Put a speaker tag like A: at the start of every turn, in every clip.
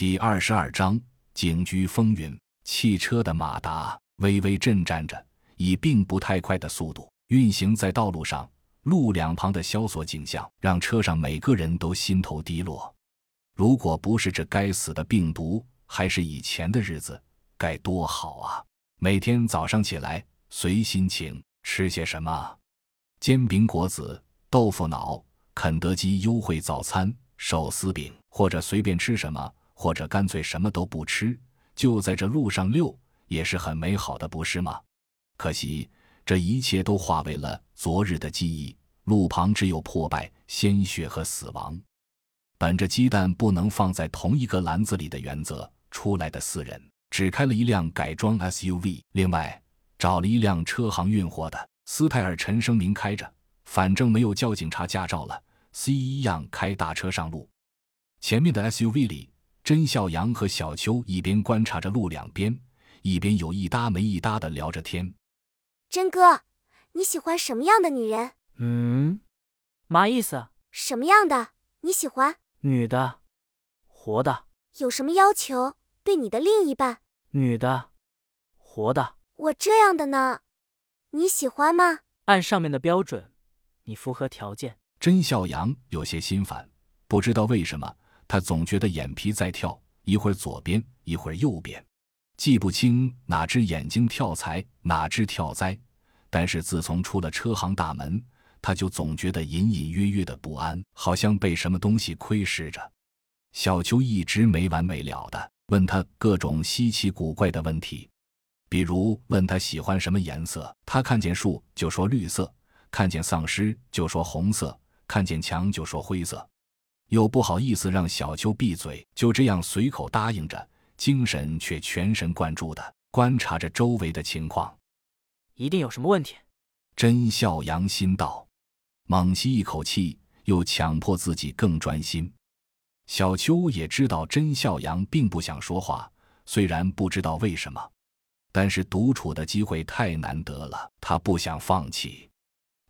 A: 第二十二章警局风云。汽车的马达微微震颤着，以并不太快的速度运行在道路上。路两旁的萧索景象让车上每个人都心头低落。如果不是这该死的病毒，还是以前的日子，该多好啊！每天早上起来，随心情吃些什么，煎饼果子、豆腐脑、肯德基优惠早餐、手撕饼，或者随便吃什么。或者干脆什么都不吃，就在这路上溜，也是很美好的，不是吗？可惜这一切都化为了昨日的记忆，路旁只有破败、鲜血和死亡。本着鸡蛋不能放在同一个篮子里的原则，出来的四人只开了一辆改装 SUV，另外找了一辆车行运货的斯泰尔，陈生明开着，反正没有交警察驾照了，C 一样开大车上路。前面的 SUV 里。甄笑阳和小秋一边观察着路两边，一边有一搭没一搭的聊着天。
B: 甄哥，你喜欢什么样的女人？
C: 嗯，嘛意思？
B: 什么样的你喜欢？
C: 女的，活的。
B: 有什么要求？对你的另一半？
C: 女的，活的。
B: 我这样的呢？你喜欢吗？
C: 按上面的标准，你符合条件。
A: 甄笑阳有些心烦，不知道为什么。他总觉得眼皮在跳，一会儿左边，一会儿右边，记不清哪只眼睛跳财，哪只跳灾。但是自从出了车行大门，他就总觉得隐隐约约的不安，好像被什么东西窥视着。小秋一直没完没了的问他各种稀奇古怪的问题，比如问他喜欢什么颜色，他看见树就说绿色，看见丧尸就说红色，看见墙就说灰色。又不好意思让小秋闭嘴，就这样随口答应着，精神却全神贯注的观察着周围的情况。
C: 一定有什么问题。
A: 甄笑阳心道，猛吸一口气，又强迫自己更专心。小秋也知道甄笑阳并不想说话，虽然不知道为什么，但是独处的机会太难得了，他不想放弃，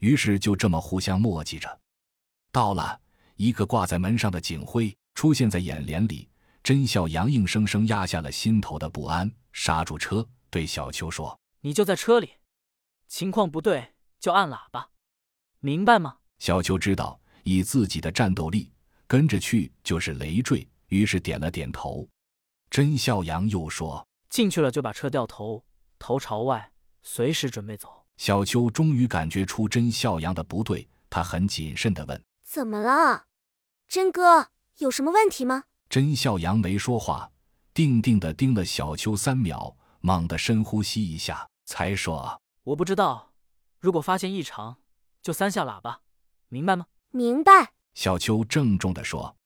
A: 于是就这么互相磨叽着。到了。一个挂在门上的警徽出现在眼帘里，甄笑阳硬生生压下了心头的不安，刹住车，对小秋说：“
C: 你就在车里，情况不对就按喇叭，明白吗？”
A: 小秋知道以自己的战斗力跟着去就是累赘，于是点了点头。甄笑阳又说：“
C: 进去了就把车掉头，头朝外，随时准备走。”
A: 小秋终于感觉出甄笑阳的不对，他很谨慎地问：“
B: 怎么了？”真哥，有什么问题吗？
A: 甄笑阳没说话，定定的盯了小秋三秒，猛地深呼吸一下，才说：“
C: 我不知道，如果发现异常，就三下喇叭，明白吗？”
B: 明白。
A: 小秋郑重的说。